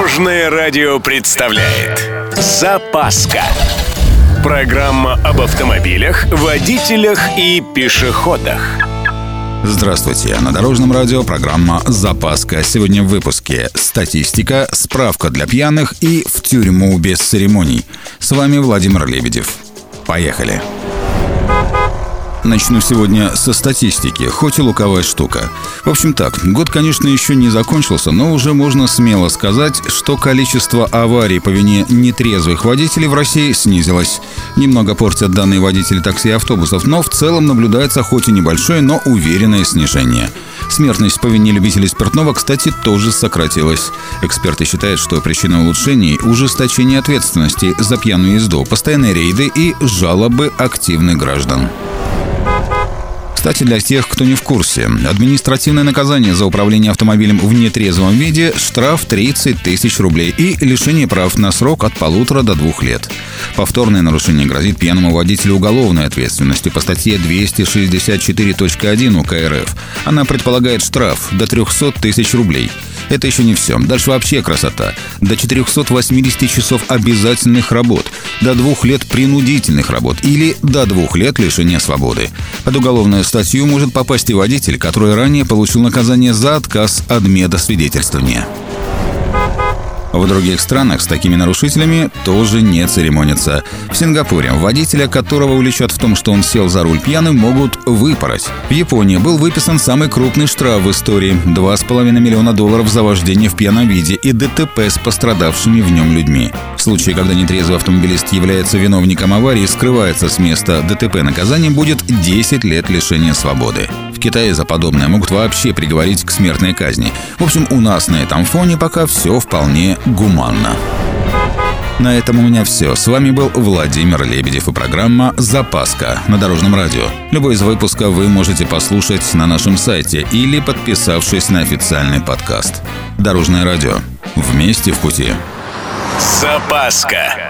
Дорожное радио представляет Запаска Программа об автомобилях, водителях и пешеходах Здравствуйте, на Дорожном радио программа «Запаска». Сегодня в выпуске статистика, справка для пьяных и в тюрьму без церемоний. С вами Владимир Лебедев. Поехали! Начну сегодня со статистики, хоть и луковая штука. В общем так, год, конечно, еще не закончился, но уже можно смело сказать, что количество аварий по вине нетрезвых водителей в России снизилось. Немного портят данные водители такси и автобусов, но в целом наблюдается хоть и небольшое, но уверенное снижение. Смертность по вине любителей спиртного, кстати, тоже сократилась. Эксперты считают, что причина улучшений – ужесточение ответственности за пьяную езду, постоянные рейды и жалобы активных граждан. Кстати, для тех, кто не в курсе, административное наказание за управление автомобилем в нетрезвом виде – штраф 30 тысяч рублей и лишение прав на срок от полутора до двух лет. Повторное нарушение грозит пьяному водителю уголовной ответственностью по статье 264.1 УК РФ. Она предполагает штраф до 300 тысяч рублей – это еще не все. Дальше вообще красота. До 480 часов обязательных работ, до двух лет принудительных работ или до двух лет лишения свободы. Под уголовную статью может попасть и водитель, который ранее получил наказание за отказ от медосвидетельствования. В других странах с такими нарушителями тоже не церемонятся. В Сингапуре водителя, которого уличат в том, что он сел за руль пьяным, могут выпороть. В Японии был выписан самый крупный штраф в истории – 2,5 миллиона долларов за вождение в пьяном виде и ДТП с пострадавшими в нем людьми. В случае, когда нетрезвый автомобилист является виновником аварии и скрывается с места ДТП, наказанием будет 10 лет лишения свободы. В Китае за подобное могут вообще приговорить к смертной казни. В общем, у нас на этом фоне пока все вполне гуманно. На этом у меня все. С вами был Владимир Лебедев и программа «Запаска» на Дорожном радио. Любой из выпусков вы можете послушать на нашем сайте или подписавшись на официальный подкаст. Дорожное радио. Вместе в пути. Запаска.